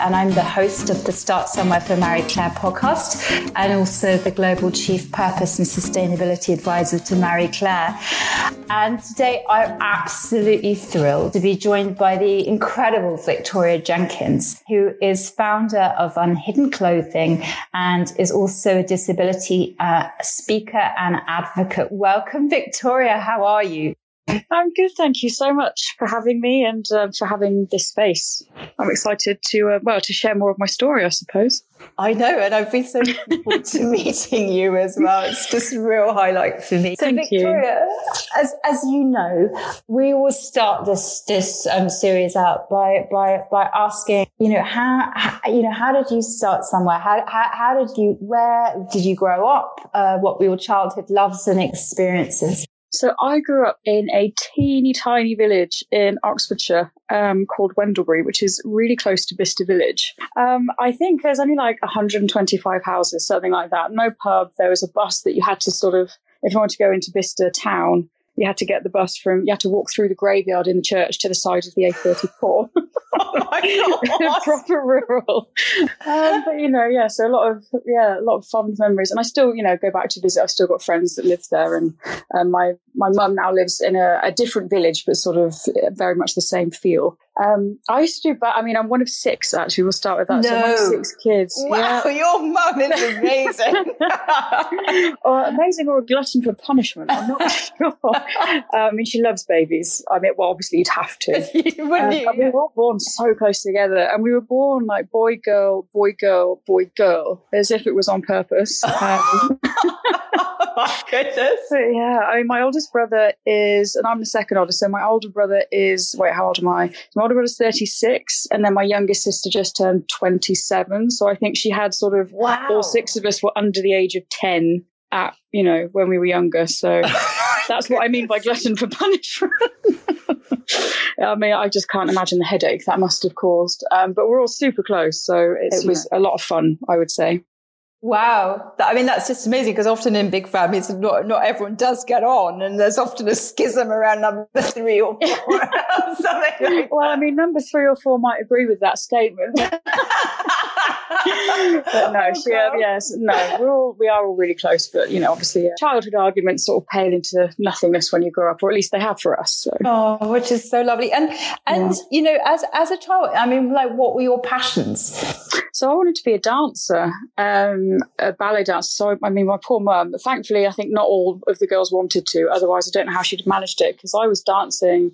and I'm the host of the Start Somewhere for Marie Claire podcast and also the Global Chief Purpose and Sustainability Advisor to Marie Claire. And today I'm absolutely thrilled to be joined by the incredible Victoria Jenkins, who is founder of Unhidden Clothing and is also a disability uh, speaker and advocate. Welcome, Victoria. How are you? I'm good. Thank you so much for having me and uh, for having this space. I'm excited to, uh, well, to share more of my story, I suppose. I know, and I've been so looking forward to meeting you as well. It's just a real highlight for me. So, Thank Victoria, you. as as you know, we will start this this um, series out by by by asking, you know, how, how, you know how did you start somewhere? How, how how did you where did you grow up? Uh, what were your childhood loves and experiences? So I grew up in a teeny tiny village in Oxfordshire um, called Wendlebury, which is really close to Bicester Village. Um, I think there's only like 125 houses, something like that. No pub. There was a bus that you had to sort of, if you wanted to go into Bicester town, you had to get the bus from, you had to walk through the graveyard in the church to the side of the A34. oh my god! Proper rural. Um, but you know, yeah. So a lot of yeah, a lot of fond memories, and I still you know go back to visit. I've still got friends that live there, and um, my my mum now lives in a, a different village, but sort of very much the same feel. Um, I used to do, but I mean, I'm one of six actually. We'll start with that. No. So six kids. Wow, yeah. your mum is amazing. or amazing or a glutton for punishment. I'm not sure. I mean, she loves babies. I mean, well, obviously you'd have to. Wouldn't um, you? we were all born so close together, and we were born like boy, girl, boy, girl, boy, girl, as if it was on purpose. Um, my goodness. yeah, I mean, my oldest brother is, and I'm the second oldest. So my older brother is, wait, how old am I? My older brother's 36, and then my youngest sister just turned 27. So I think she had sort of, wow. all six of us were under the age of 10 at, you know, when we were younger. So that's what I mean by glutton for punishment. I mean, I just can't imagine the headache that must have caused. Um, but we're all super close. So it was a lot of fun, I would say. Wow. I mean, that's just amazing because often in big families, not, not everyone does get on and there's often a schism around number three or four. something like well, I mean, number three or four might agree with that statement. but no, oh, she, uh, yes, no, we're all, we are all really close, but you know, obviously uh, childhood arguments sort of pale into nothingness when you grow up, or at least they have for us. So. Oh, which is so lovely. And, and, yeah. you know, as, as a child, I mean, like what were your passions? So I wanted to be a dancer. Um, a ballet dancer. So, I mean, my poor mum, thankfully, I think not all of the girls wanted to. Otherwise, I don't know how she'd managed it because I was dancing,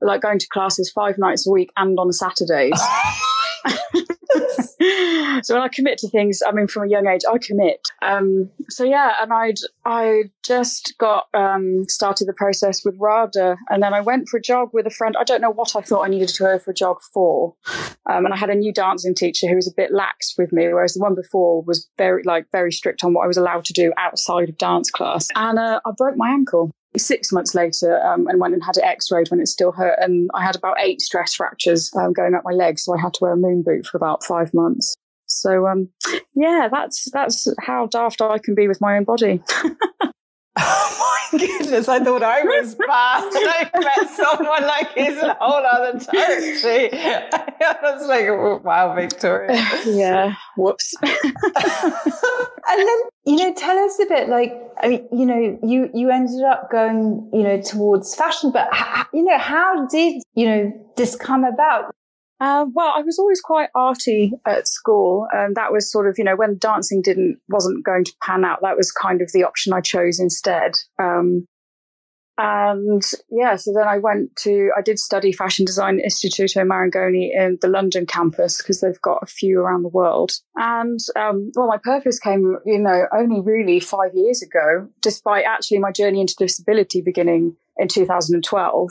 like going to classes five nights a week and on Saturdays. so when I commit to things, I mean, from a young age, I commit. Um, so yeah, and I'd I just got um, started the process with RADA, and then I went for a jog with a friend. I don't know what I thought I needed to go for a jog for, um, and I had a new dancing teacher who was a bit lax with me, whereas the one before was very like very strict on what I was allowed to do outside of dance class, and uh, I broke my ankle six months later um, and went and had it x-rayed when it still hurt and i had about eight stress fractures um, going up my legs so i had to wear a moon boot for about five months. So um, yeah that's that's how daft i can be with my own body Oh my goodness, I thought I was bad. I met someone like he's a whole other territory. I was like, wow, Victoria. Yeah, whoops. and then, you know, tell us a bit like, I mean, you know, you, you ended up going, you know, towards fashion, but, you know, how did, you know, this come about? Uh, well, I was always quite arty at school, and that was sort of, you know, when dancing didn't wasn't going to pan out, that was kind of the option I chose instead. Um, and yeah, so then I went to, I did study fashion design at Istituto Marangoni in the London campus because they've got a few around the world. And um, well, my purpose came, you know, only really five years ago, despite actually my journey into disability beginning in 2012.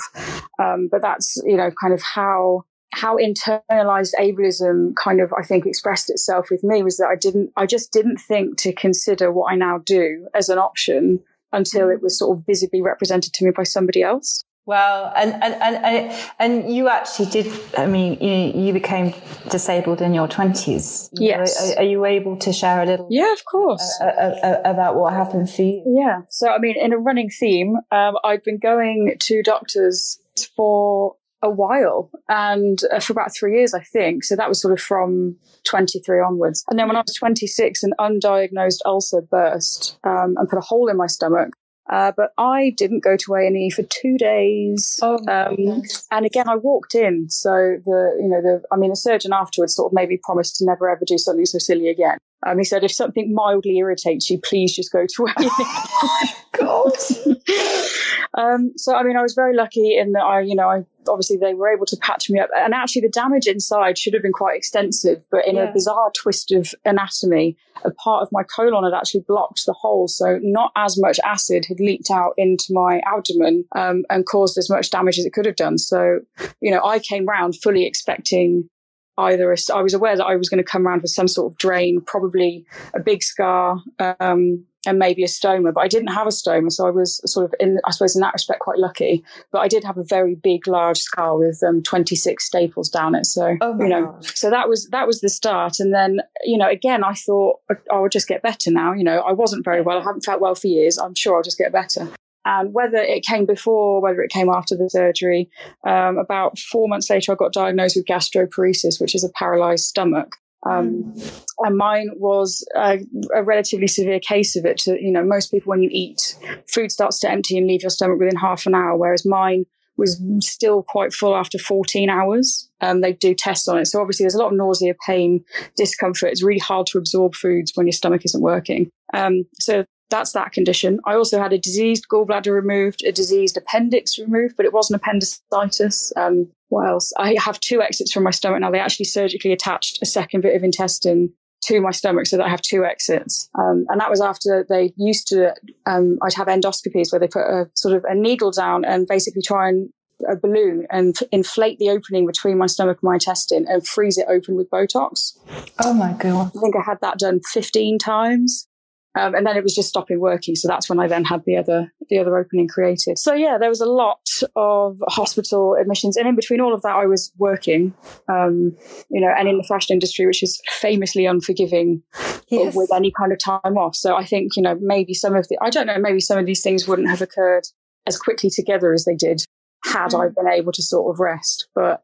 Um, but that's, you know, kind of how how internalized ableism kind of, I think, expressed itself with me was that I didn't, I just didn't think to consider what I now do as an option until it was sort of visibly represented to me by somebody else. Well, and, and, and, and you actually did, I mean, you, you became disabled in your 20s. Yes. Are, are, you able to share a little? Yeah, of course. Uh, uh, uh, about what happened for you? Yeah. So, I mean, in a running theme, um, I'd been going to doctors for a while and uh, for about three years, I think. So that was sort of from 23 onwards. And then when I was 26, an undiagnosed ulcer burst um, and put a hole in my stomach. Uh, but I didn't go to A and E for two days. Oh, um, and again, I walked in. So the, you know, the, I mean, a surgeon afterwards sort of maybe promised to never ever do something so silly again. Um, he said, if something mildly irritates you, please just go to A and E. God. um, so, I mean, I was very lucky in that I, you know, I obviously they were able to patch me up. And actually, the damage inside should have been quite extensive, but in Yeah. a bizarre twist of anatomy, a part of my colon had actually blocked the hole. So, not as much acid had leaked out into my abdomen um, and caused as much damage as it could have done. So, you know, I came round fully expecting either a, I was aware that I was going to come around with some sort of drain, probably a big scar, um, and maybe a stoma, but I didn't have a stoma. So I was sort of in, I suppose in that respect, quite lucky. But I did have a very big, large scar with um, 26 staples down it. So, Oh you know, God. so that was, that was the start. And then, you know, again, I thought "Oh, I would just get better now. You know, I wasn't very well. I haven't felt well for years. I'm sure I'll just get better. And whether it came before, whether it came after the surgery, um, about four months later, I got diagnosed with gastroparesis, which is a paralyzed stomach. Um, and mine was a, a relatively severe case of it. To, you know, most people, when you eat, food starts to empty and leave your stomach within half an hour, whereas mine was still quite full after 14 hours. Um, they do tests on it. So obviously there's a lot of nausea, pain, discomfort. It's really hard to absorb foods when your stomach isn't working. Um, so that's that condition. I also had a diseased gallbladder removed, a diseased appendix removed, but it wasn't appendicitis. Um, what else? I have two exits from my stomach now. They actually surgically attached a second bit of intestine to my stomach so that I have two exits. Um, and that was after they used to, um, I'd have endoscopies where they put a sort of a needle down and basically try and a balloon and f- inflate the opening between my stomach and my intestine and freeze it open with Botox. Oh my God. I think I had that done 15 times. Um, and then it was just stopping working. So that's when I then had the other, the other opening created. So yeah, there was a lot of hospital admissions. And in between all of that, I was working, um, you know, and in the fashion industry, which is famously unforgiving Yes. with any kind of time off. So I think, you know, maybe some of the, I don't know, maybe some of these things wouldn't have occurred as quickly together as they did had I been able to sort of rest. But,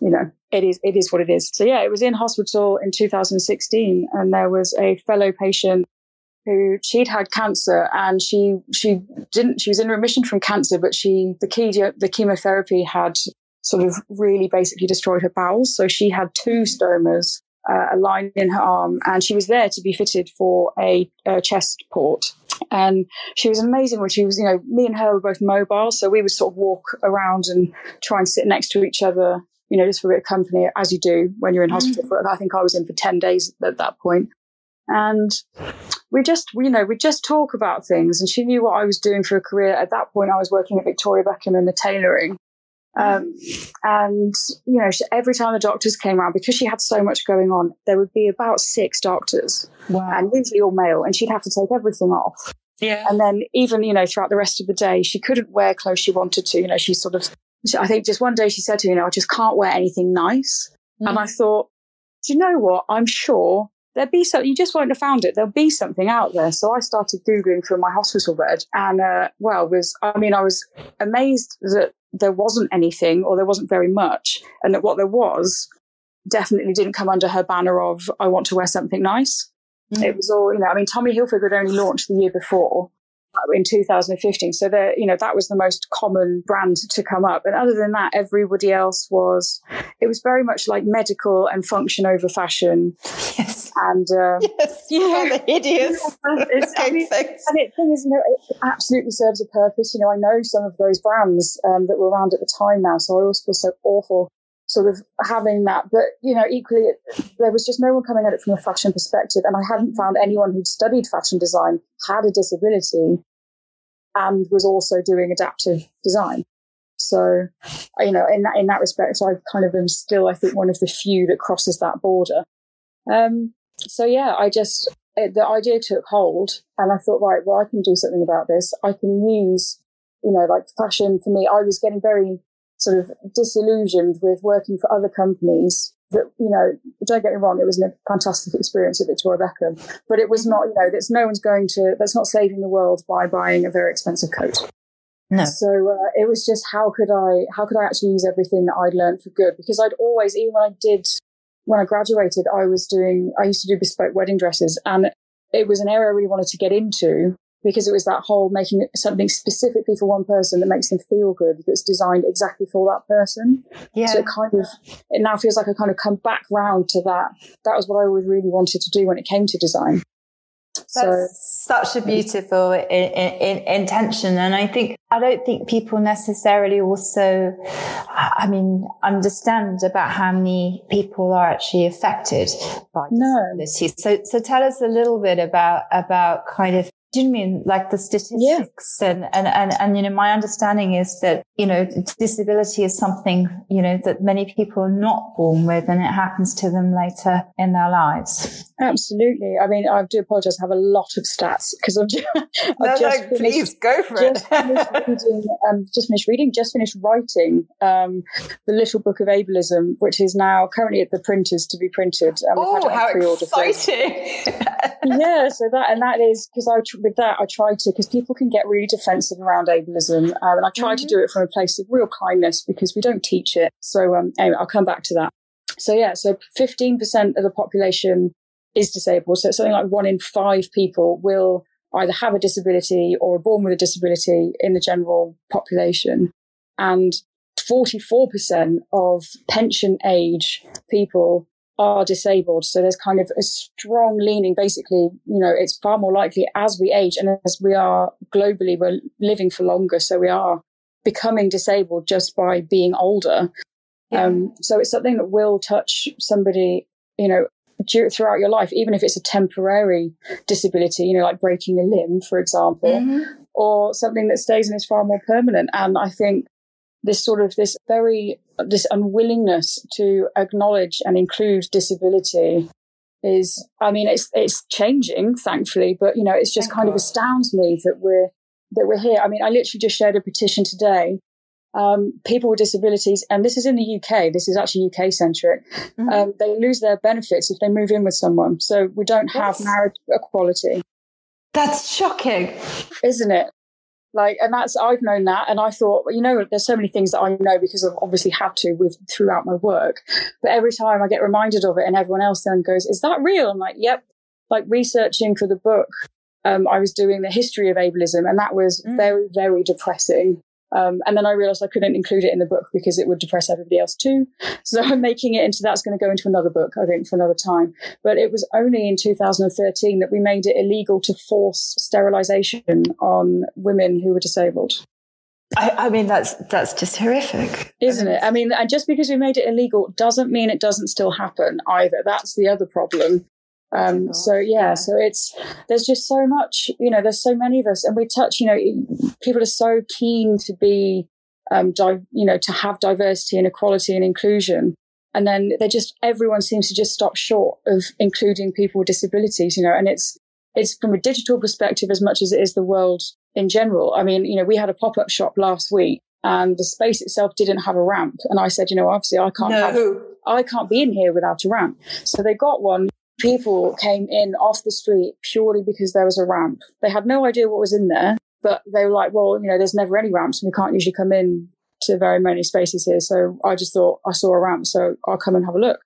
you know, it is, it is what it is. So yeah, it was in hospital in 2016 and there was a fellow patient who she'd had cancer and she, she didn't, she was in remission from cancer, but she, the chemo, the chemotherapy had sort of really basically destroyed her bowels. So she had two stomas uh, a line in her arm, and she was there to be fitted for a, a chest port. And she was amazing when she was, you know, me and her were both mobile, so we would sort of walk around and try and sit next to each other, you know, just for a bit of company, as you do when you're in hospital. For, I think I was in for ten days at that point, and we just, you know, we just talk about things. And she knew what I was doing for a career. At that point, I was working at Victoria Beckham in the tailoring. Um, and you know, every time the doctors came around, because she had so much going on, there would be about six doctors, Wow. and usually all male, and she'd have to take everything off. Yeah. And then even you know throughout the rest of the day, she couldn't wear clothes she wanted to. You know, she sort of, I think just one day she said to me, you know, I just can't wear anything nice. Mm. And I thought, do you know what? I'm sure there'd be something. You just won't have found it. There'll be something out there. So I started googling for my hospital bed, and uh, well, was I mean, I was amazed that there wasn't anything, or there wasn't very much, and that what there was definitely didn't come under her banner of I want to wear something nice. Mm. It was all, you know, I mean, Tommy Hilfiger had only launched the year before in 2015. So there, you know, that was the most common brand to come up. And other than that, everybody else was, it was very much like medical and function over fashion. Yes. And, um, Yes. Yeah. the hideous. It's- I mean, things. and it thing is, you know, it absolutely serves a purpose. You know, I know some of those brands um, that were around at the time now, so I always feel so awful sort of having that. But, you know, equally, it, there was just no one coming at it from a fashion perspective. And I hadn't found anyone who'd studied fashion design, had a disability, and was also doing adaptive design. So, you know, in that, in that respect, I kind of am still, I think, one of the few that crosses that border. Um, so yeah, I just, it, the idea took hold and I thought, right, well, I can do something about this. I can use, you know, like fashion for me. I was getting very sort of disillusioned with working for other companies that, you know, don't get me wrong, it was a fantastic experience at Victoria Beckham, but it was not, you know, that's no one's going to, that's not saving the world by buying a very expensive coat. No. So uh, it was just how could I how could I actually use everything that I'd learned for good? Because I'd always, even when I did when I graduated, I was doing I used to do bespoke wedding dresses, and it was an area I really wanted to get into because it was that whole making something specifically for one person that makes them feel good that's designed exactly for that person. Yeah. So it kind of it now feels like I kind of come back round to that. That was what I always really wanted to do when it came to design. That's so, such a beautiful in, in, intention. And I think, I don't think people necessarily also, I mean, understand about how many people are actually affected by disability. No. So, so tell us a little bit about, about kind of do you mean like the statistics yeah. and, and, and, and, you know, my understanding is that, you know, disability is something, you know, that many people are not born with and it happens to them later in their lives. Absolutely. I mean, I do apologize. I have a lot of stats because I've, just, I've just no, finished, please go for just it. finished reading, um, just finished reading, just finished writing, um, the little book of ableism, which is now currently at the printers to be printed. Um, oh, how exciting. yeah. So that, and that is because I, with that, I try to, because people can get really defensive around ableism. Um, and I try mm-hmm. to do it from a place of real kindness because we don't teach it. So, um, anyway, I'll come back to that. So, yeah, so 15% of the population is disabled. So, something like one in five people will either have a disability or are born with a disability in the general population. And 44% of pension age people are disabled. So there's kind of a strong leaning. Basically, you know, it's far more likely as we age and as we are globally, we're living for longer. So we are becoming disabled just by being older. Yeah. Um, so it's something that will touch somebody, you know, throughout your life, even if it's a temporary disability, you know, like breaking a limb, for example, mm-hmm. or something that stays and is far more permanent. And I think this sort of this very this unwillingness to acknowledge and include disability is i mean it's it's changing thankfully but you know it's just Thank kind God. of astounds me that we're that we're here. I mean i literally just shared a petition today um, people with disabilities and this is in the uk this is actually uk centric. Mm-hmm. um, they lose their benefits if they move in with someone. So we don't have marriage equality. That's shocking. Isn't it like, and that's, I've known that. And I thought, you know, there's so many things that I know because I've obviously had to with throughout my work. But every time I get reminded of it and everyone else then goes, is that real? I'm like, yep. Like researching for the book, um, I was doing the history of ableism and that was mm. very, very depressing. Um, and then I realized I couldn't include it in the book because it would depress everybody else too. So I'm making it into that's going to go into another book, I think, for another time. But it was only in 2013 that we made it illegal to force sterilization on women who were disabled. I, I mean, that's that's just horrific, isn't it? I mean, and just because we made it illegal doesn't mean it doesn't still happen either. That's the other problem. Um, so yeah, so it's there's just so much, you know, there's so many of us, and we touch, you know, people are so keen to be, um, di- you know, to have diversity and equality and inclusion, and then they just everyone seems to just stop short of including people with disabilities, you know, and it's it's from a digital perspective as much as it is the world in general. I mean, you know, we had a pop up shop last week, and the space itself didn't have a ramp, and I said, you know, obviously I can't no. have. I can't be in here without a ramp. So they got one people came in off the street purely because there was a ramp. They had no idea what was in there, but they were like, well, you know, there's never any ramps and we can't usually come in to very many spaces here. So I just thought I saw a ramp, so I'll come and have a look.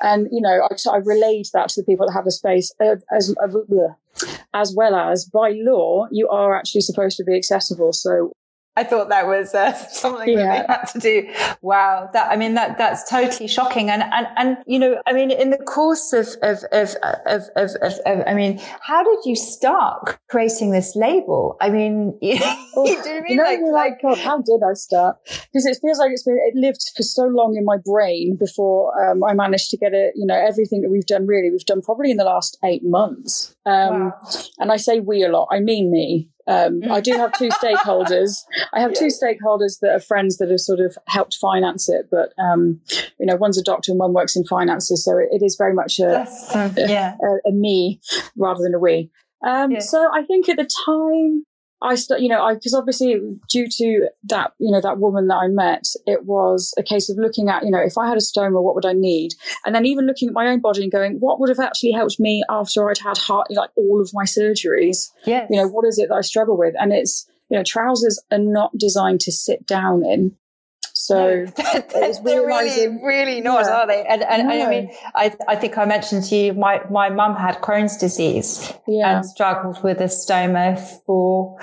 And, you know, I, I relayed that to the people that have the space uh, as, uh, as well as by law, you are actually supposed to be accessible. So I thought that was uh, something yeah. that they had to do. Wow, that I mean that that's totally shocking. And and and you know, I mean, in the course of of of of, of, of, of I mean, how did you start creating this label? I mean, you, well, you do mean like, like God, how did I start? Because it feels like it's been it lived for so long in my brain before um, I managed to get it. You know, everything that we've done really, we've done probably in the last eight months. Um, wow. And I say we a lot. I mean me. Um, I do have two stakeholders. I have yeah. two stakeholders that are friends that have sort of helped finance it, but um, you know, one's a doctor and one works in finances, so it, it is very much a, a, yeah. a, a, me rather than a we. Um, yeah. So I think at the time I, st- you know, I because obviously due to that, you know, that woman that I met, it was a case of looking at, you know, if I had a stoma, what would I need? And then even looking at my own body and going, what would have actually helped me after I'd had heart, like all of my surgeries? Yeah. You know, what is it that I struggle with? And it's, you know, trousers are not designed to sit down in. So they're, they're really, really not, yeah. are they? And, and, no. and, I mean, I, I think I mentioned to you, my, my mum had Crohn's disease yeah. and struggled with a stoma for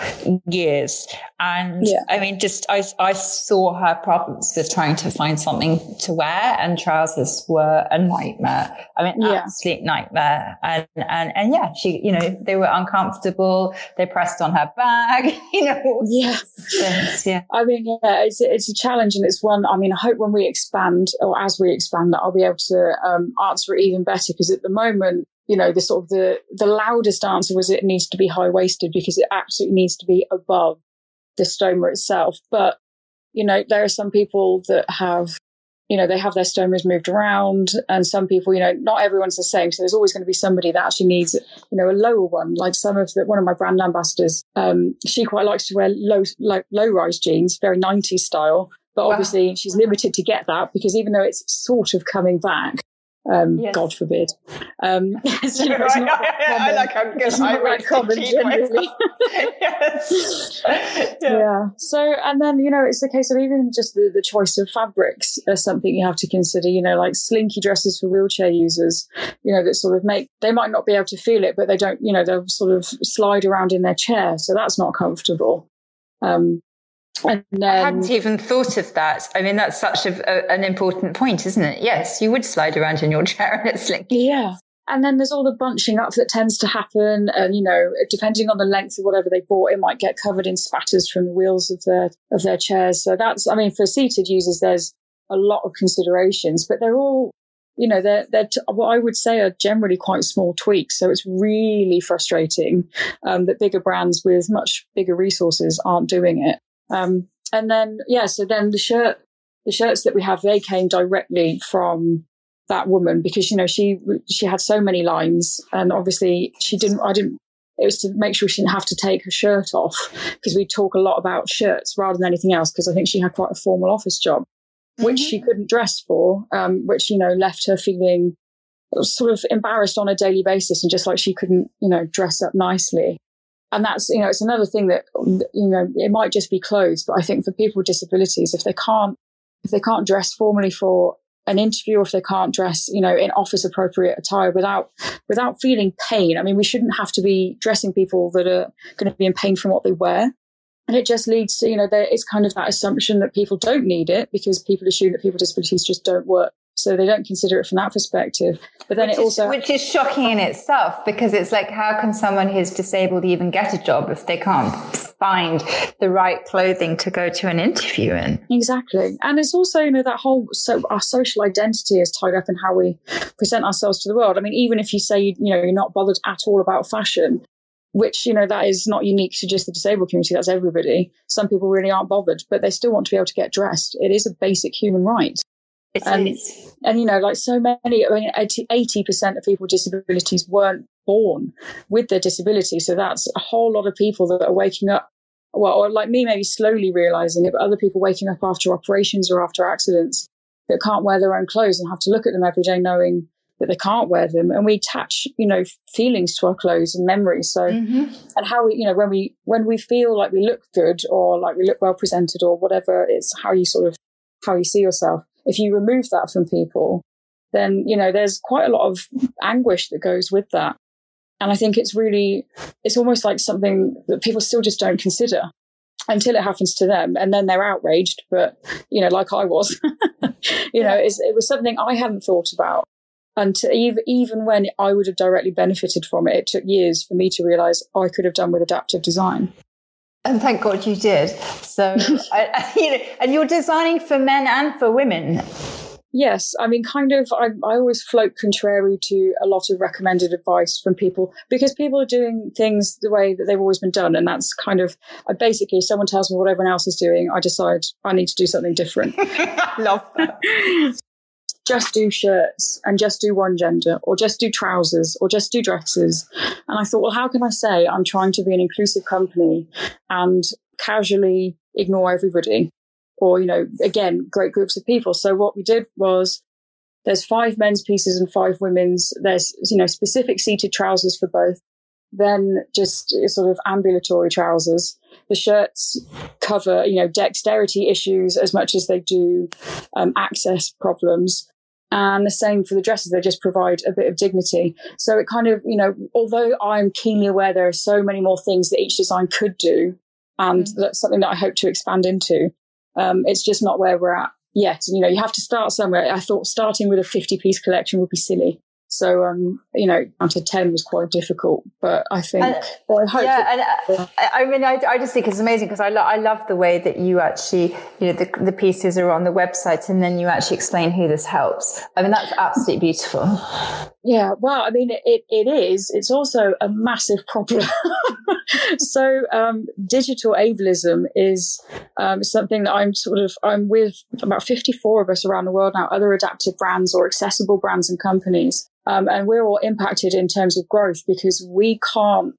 years. And yeah. I mean, just, I, I saw her problems with trying to find something to wear and trousers were a nightmare. I mean, yeah. absolute nightmare. And, and, and yeah, she, you know, they were uncomfortable. They pressed on her bag, you know. Yeah. Yeah. I mean, yeah, it's, it's a challenge and it's one, I mean, I hope when we expand or as we expand that I'll be able to um, answer it even better because at the moment, you know, the sort of the, the loudest answer was it needs to be high waisted because it absolutely needs to be above the stoma itself. But, you know, there are some people that have, you know, they have their stomas moved around and some people, you know, not everyone's the same. So there's always going to be somebody that actually needs, you know, a lower one. Like some of the, one of my brand ambassadors, um, she quite likes to wear low, like low rise jeans, very 90s style. But obviously wow. she's limited to get that because even though it's sort of coming back, um, yes. God forbid. Um, so, you know, right. I, I, like how good I common generally. yes. yeah. yeah. So, and then, you know, it's the case of even just the, the choice of fabrics is something you have to consider, you know, like slinky dresses for wheelchair users, you know, that sort of make, they might not be able to feel it, but they don't, you know, they'll sort of slide around in their chair. So that's not comfortable. Um, and, um, I hadn't even thought of that. I mean, that's such a, a, an important point, isn't it? Yes, you would slide around in your chair and it's like yeah. And then there's all the bunching up that tends to happen, and you know, depending on the length of whatever they bought, it might get covered in spatters from the wheels of their of their chairs. So that's, I mean, for seated users, there's a lot of considerations, but they're all, you know, they're they're t- what I would say are generally quite small tweaks. So it's really frustrating um, that bigger brands with much bigger resources aren't doing it. Um, and then, yeah, so then the shirt, the shirts that we have, they came directly from that woman because, you know, she, she had so many lines and obviously she didn't, I didn't, it was to make sure she didn't have to take her shirt off because we talk a lot about shirts rather than anything else because I think she had quite a formal office job, mm-hmm. which she couldn't dress for, um, which, you know, left her feeling sort of embarrassed on a daily basis and just like she couldn't, you know, dress up nicely and that's you know it's another thing that you know it might just be clothes but i think for people with disabilities if they can't if they can't dress formally for an interview or if they can't dress you know in office appropriate attire without without feeling pain i mean we shouldn't have to be dressing people that are going to be in pain from what they wear. And it just leads to you know there is kind of that assumption that people don't need it because people assume that people with disabilities just don't work so they don't consider it from that perspective. But then which it also. Is, which is shocking in itself because it's like, how can someone who's disabled even get a job if they can't find the right clothing to go to an interview in? Exactly. And it's also, you know, that whole, so our social identity is tied up in how we present ourselves to the world. I mean, even if you say, you know, you're not bothered at all about fashion, which you know that is not unique to just the disabled community that's everybody some people really aren't bothered but they still want to be able to get dressed it is a basic human right it and, is. and you know, like so many, I mean, 80 percent of people with disabilities weren't born with their disability, so that's a whole lot of people that are waking up. Well, or like me, maybe slowly realizing it, but other people waking up after operations or after accidents that can't wear their own clothes and have to look at them every day, knowing that they can't wear them and we attach you know feelings to our clothes and memories so mm-hmm. and how we you know when we when we feel like we look good or like we look well presented or whatever it's how you sort of how you see yourself if you remove that from people, then, you know, there's quite a lot of anguish that goes with that. And I think it's really, it's almost like something that people still just don't consider until it happens to them. And then they're outraged. But, you know, like I was, you know, it was something I hadn't thought about. And even, even when I would have directly benefited from it, it took years for me to realize I could have done with adaptive design. And thank God you did. So, I, you know, and you're designing for men and for women. Yes, I mean, kind of. I, I always float contrary to a lot of recommended advice from people because people are doing things the way that they've always been done, and that's kind of I basically. Someone tells me what everyone else is doing, I decide I need to do something different. Love that. just do shirts and just do one gender or just do trousers or just do dresses. And I thought, well, how can I say I'm trying to be an inclusive company and casually ignore everybody? Or, you know, again, great groups of people. So what we did was there's five men's pieces and five women's. There's, you know, specific seated trousers for both. then just sort of ambulatory trousers. The shirts cover, you know, dexterity issues as much as they do um, access problems. And the same for the dresses, they just provide a bit of dignity. So it kind of, you know, although I'm keenly aware there are so many more things that each design could do, and mm. that's something that I hope to expand into, um, it's just not where we're at yet. And, you know, you have to start somewhere. I thought starting with a 50 piece collection would be silly. So, um, you know, down to 10 was quite difficult, but I think, and, well, I yeah, and uh, I, I mean, I, I, just think it's amazing because I, lo- I love the way that you actually, you know, the, the pieces are on the website and then you actually explain who this helps. I mean, that's absolutely beautiful. Yeah, well, I mean, it, it is. It's also a massive problem. so, um, digital ableism is um, something that I'm sort of, I'm with about 54 of us around the world now, other adaptive brands or accessible brands and companies. Um, and we're all impacted in terms of growth because we can't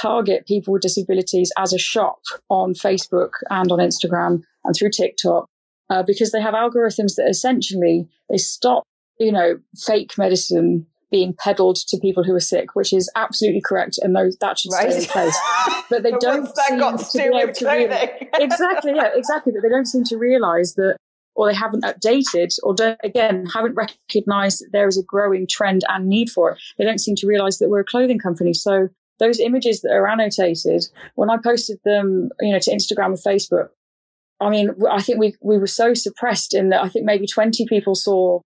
target people with disabilities as a shop on Facebook and on Instagram and through TikTok uh, because they have algorithms that essentially they stop, you know, fake medicine being peddled to people who are sick, which is absolutely correct, and those that should right. stay in place. But they don't that got to, to do with clothing? exactly, yeah, exactly. But they don't seem to realise that or they haven't updated or don't, again haven't recognized that there is a growing trend and need for it. They don't seem to realize that we're a clothing company. So those images that are annotated, when I posted them, you know, to Instagram and Facebook, I mean, I think we, we were so suppressed in that I think maybe 20 people saw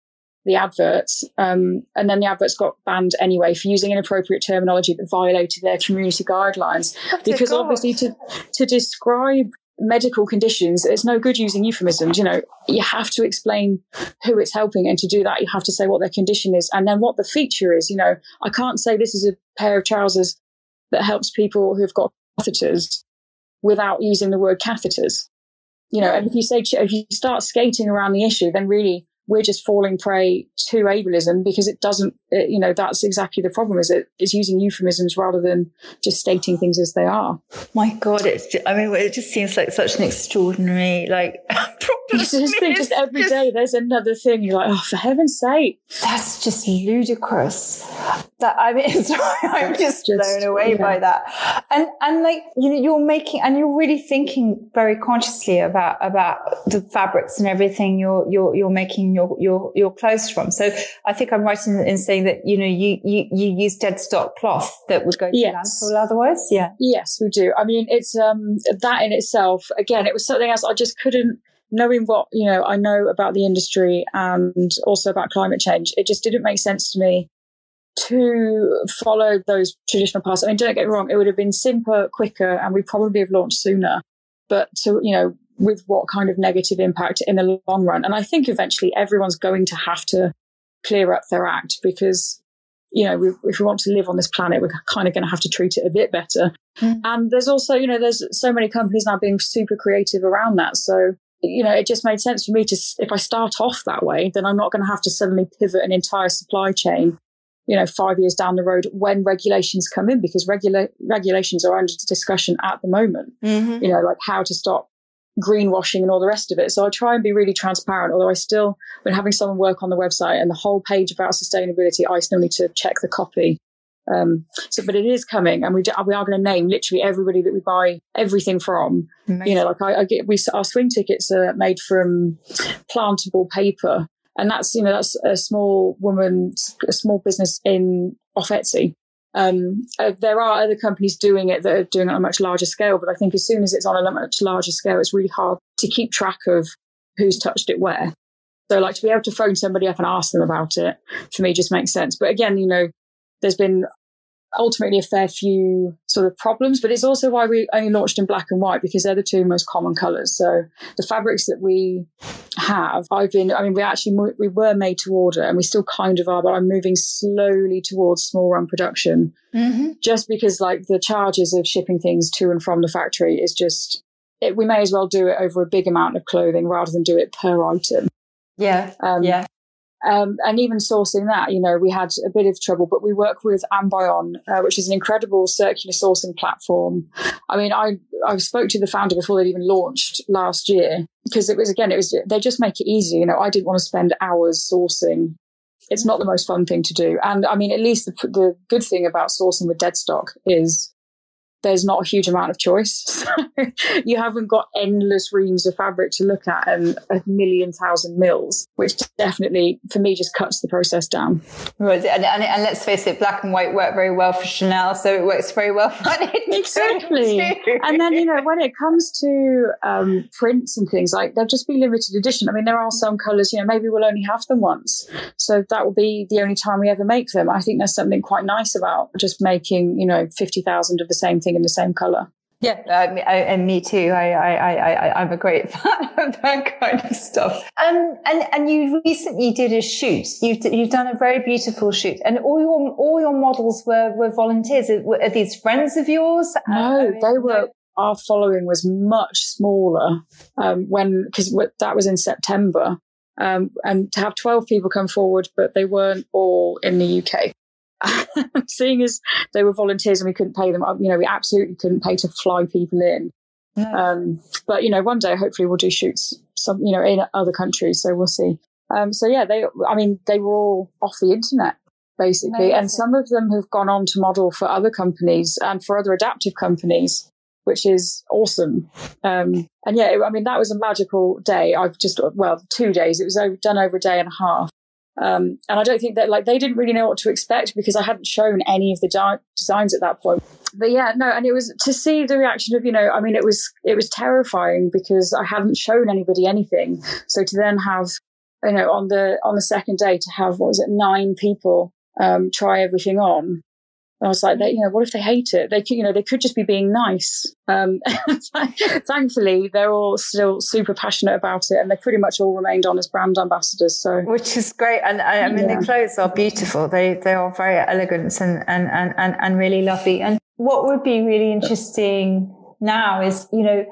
the adverts. Um, and then the adverts got banned anyway for using inappropriate terminology that violated their community guidelines. Oh, because obviously to, to describe medical conditions, it's no good using euphemisms. You know, you have to explain who it's helping. And to do that, you have to say what their condition is and then what the feature is. You know, I can't say this is a pair of trousers that helps people who've got catheters without using the word catheters. You know, and if you say, if you start skating around the issue, then really we're just falling prey to ableism because it doesn't, it, you know, that's exactly the problem is it is using euphemisms rather than just stating things as they are. My God, it's, just, I mean, it just seems like such an extraordinary, like, problem. You just think just every just, day there's another thing. You're like, oh, for heaven's sake. That's just ludicrous. That, I mean, sorry, I'm just, just blown away yeah. by that. And, and like, you know, you're making, and you're really thinking very consciously about, about the fabrics and everything you're, you're, you're making your, your, your clothes from. So I think I'm right in, in saying that, you know, you, you, you use dead stock cloth that would go to yes. landfill otherwise. Yeah. Yes, we do. I mean, it's, um, that in itself, again, it was something else I just couldn't, knowing what, you know, I know about the industry and also about climate change, it just didn't make sense to me to follow those traditional paths. I mean, don't get me wrong, it would have been simpler, quicker, and we probably have launched sooner. But to, you know, with what kind of negative impact in the long run. And I think eventually everyone's going to have to clear up their act because, you know, we, if we want to live on this planet, we're kind of going to have to treat it a bit better. Mm. And there's also, you know, there's so many companies now being super creative around that. So, you know, it just made sense for me to, if I start off that way, then I'm not going to have to suddenly pivot an entire supply chain you know, five years down the road when regulations come in, because regula- regulations are under discussion at the moment. Mm-hmm. You know, like how to stop greenwashing and all the rest of it. So I try and be really transparent, although I still, when having someone work on the website and the whole page about sustainability, I still need to check the copy. Um, so, but it is coming, and we do, we are going to name literally everybody that we buy everything from. Amazing. You know, like I, I, get we our swing tickets are made from plantable paper, and that's you know that's a small woman, a small business in off Etsy. Um, uh, there are other companies doing it that are doing it on a much larger scale, but I think as soon as it's on a much larger scale, it's really hard to keep track of who's touched it where. So, like to be able to phone somebody up and ask them about it for me just makes sense. But again, you know, there's been ultimately a fair few sort of problems, but it's also why we only launched in black and white because they're the two most common colors. So the fabrics that we have, I've been, I mean, we actually, we were made to order and we still kind of are, but I'm moving slowly towards small run production mm-hmm. just because like the charges of shipping things to and from the factory is just, it, we may as well do it over a big amount of clothing rather than do it per item. Yeah. Um, yeah. Um, and even sourcing that, you know, we had a bit of trouble, but we work with Ambion, uh, which is an incredible circular sourcing platform. I mean, I, I spoke to the founder before they'd even launched last year because it was, again, it was, they just make it easy. You know, I didn't want to spend hours sourcing it's not the most fun thing to do. And I mean, at least the, the good thing about sourcing with dead stock is there's not a huge amount of choice. So you haven't got endless reams of fabric to look at and a million thousand mills, which definitely, for me, just cuts the process down. Right. And, and, and let's face it, black and white work very well for Chanel, so it works very well for Exactly. and then, you know, when it comes to um, prints and things like, they'll just be limited edition. I mean, there are some colours, you know, maybe we'll only have them once. So that will be the only time we ever make them. I think there's something quite nice about just making, you know, 50,000 of the same thing in the same color. Yeah, uh, I, and me too. I, I, I, I'm a great fan of that kind of stuff. Um, and and you recently did a shoot. You've you've done a very beautiful shoot, and all your all your models were were volunteers. Are these friends of yours? No, they were. Our following was much smaller um, when because that was in September, um, and to have twelve people come forward, but they weren't all in the UK. seeing as they were volunteers and we couldn't pay them, you know, we absolutely couldn't pay to fly people in. No. Um, but you know, one day hopefully we'll do shoots some, you know, in other countries. So we'll see. Um, so yeah, they, I mean, they were all off the internet basically, and some of them have gone on to model for other companies and for other adaptive companies, which is awesome. Um, and yeah, I mean, that was a magical day. I've just, well, two days. It was over, done over a day and a half. Um, and I don't think that like they didn't really know what to expect because I hadn't shown any of the di- designs at that point. But yeah, no, and it was to see the reaction of you know, I mean, it was it was terrifying because I hadn't shown anybody anything. So to then have you know on the on the second day to have what was it nine people um, try everything on I was like, they, you know, what if they hate it? They could, you know, they could just be being nice. Um, thankfully, they're all still super passionate about it, and they pretty much all remained on as brand ambassadors. So, which is great, and I, I mean, yeah. the clothes are beautiful. They they are very elegant and and and and, and really lovely. And what would be really interesting now is, you know,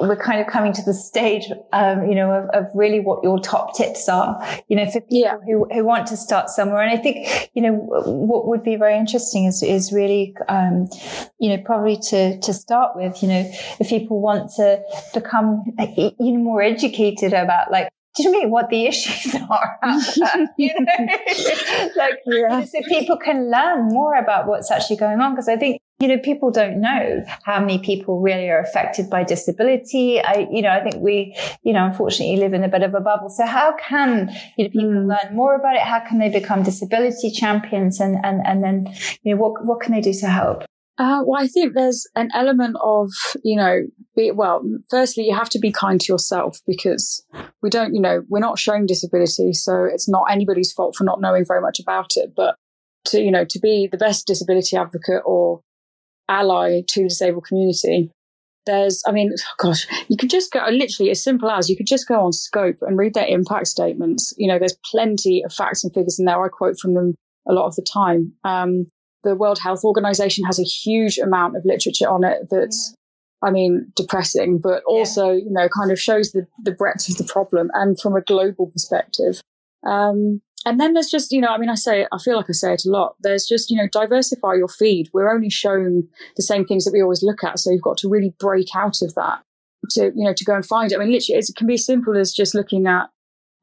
we're kind of coming to the stage, um, you know, of, of, really what your top tips are, you know, for people yeah. who, who want to start somewhere. And I think, you know, what would be very interesting is, is really, um, you know, probably to, to start with, you know, if people want to become even more educated about like do me what the issues are? you know, like yeah. so people can learn more about what's actually going on. Because I think you know people don't know how many people really are affected by disability. I you know I think we you know unfortunately live in a bit of a bubble. So how can you know people mm. learn more about it? How can they become disability champions? And and and then you know what what can they do to help? Uh, well, I think there's an element of, you know, be, well, firstly, you have to be kind to yourself because we don't, you know, we're not showing disability. So it's not anybody's fault for not knowing very much about it. But to, you know, to be the best disability advocate or ally to the disabled community, there's, I mean, oh gosh, you could just go literally as simple as you could just go on Scope and read their impact statements. You know, there's plenty of facts and figures in there. I quote from them a lot of the time. Um, the World Health Organization has a huge amount of literature on it that's, yeah. I mean, depressing, but also, yeah. you know, kind of shows the, the breadth of the problem and from a global perspective. Um, and then there's just, you know, I mean, I say, I feel like I say it a lot. There's just, you know, diversify your feed. We're only shown the same things that we always look at. So you've got to really break out of that to, you know, to go and find it. I mean, literally, it can be as simple as just looking at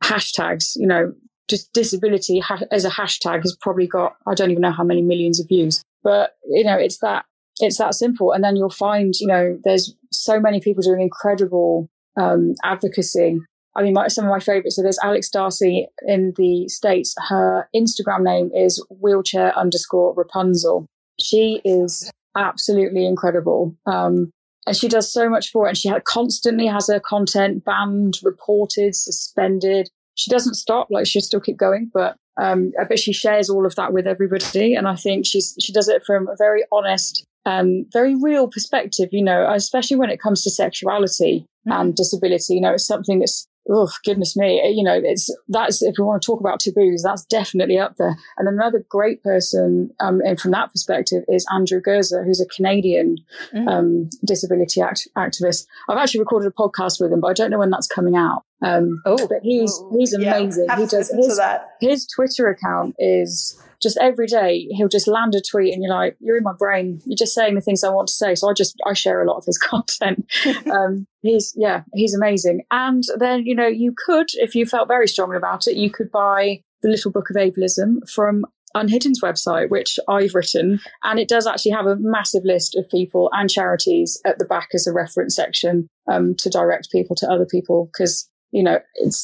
hashtags, you know, just disability as a hashtag has probably got I don't even know how many millions of views. But you know, it's that it's that simple. And then you'll find, you know, there's so many people doing incredible um, advocacy. I mean, my, some of my favorites. So there's Alex Dacy in the States. Her Instagram name is wheelchair underscore Rapunzel. She is absolutely incredible. Um, and she does so much for it. And she constantly has her content banned, reported, suspended she doesn't stop like she'll still keep going but um but she shares all of that with everybody and i think she's she does it from a very honest um very real perspective you know especially when it comes to sexuality mm-hmm. and disability you know it's something that's oh goodness me you know it's that's if we want to talk about taboos that's definitely up there and another great person um, and from that perspective is andrew Gurza, who's a canadian mm. um, disability act- activist i've actually recorded a podcast with him but i don't know when that's coming out um, oh but he's he's amazing yeah, he does his, his twitter account is just every day he'll just land a tweet and you're like, you're in my brain. You're just saying the things I want to say. So I just, I share a lot of his content. um, he's, yeah, he's amazing. And then, you know, you could, if you felt very strongly about it, you could buy the Little Book of Ableism from Unhidden's website, which I've written, and it does actually have a massive list of people and charities at the back as a reference section um, to direct people to other people because you know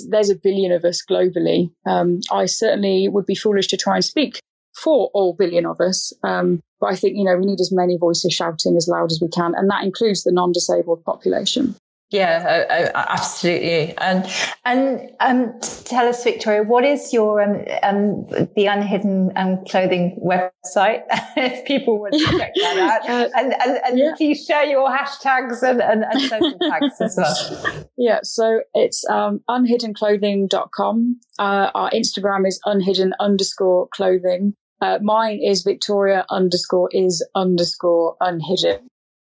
there's a billion of us globally. Um, I certainly would be foolish to try and speak for all billion of us, um, but I think you know we need as many voices shouting as loud as we can, and that includes the non-disabled population. Yeah, uh, uh, absolutely. And and um, tell us, Victoria, what is your um, um the unhidden um, clothing website? if people want to check that out, uh, and and, and yeah. please share your hashtags and, and, and social tags as well. Yeah, so it's um, unhiddenclothing.com. Uh, our Instagram is unhidden underscore clothing. Uh, mine is Victoria underscore is underscore unhidden.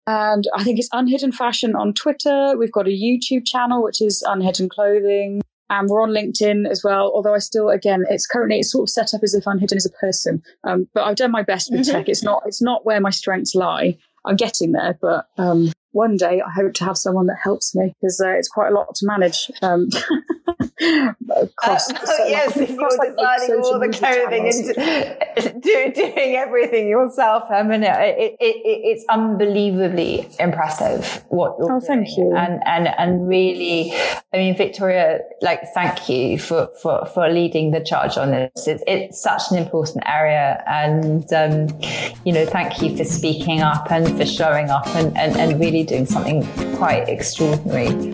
And I think it's Unhidden Fashion on Twitter. We've got a YouTube channel, which is Unhidden Clothing. And we're on LinkedIn as well. Although I still, again, it's currently it's sort of set up as if Unhidden is a person. Um, but I've done my best with mm-hmm. tech. It's not it's not where my strengths lie. I'm getting there, but um, one day I hope to have someone that helps me because uh, it's quite a lot to manage. Um, uh, so yes, if you're like designing all the clothing and do, doing everything yourself, I mean, it, it, it, it's unbelievably impressive what you're oh, doing. thank you. And, and, and really, I mean, Victoria, like, thank you for, for, for leading the charge on this. It's, it's such an important area. And, um, you know, thank you for speaking up and for showing up and, and, and really doing something quite extraordinary.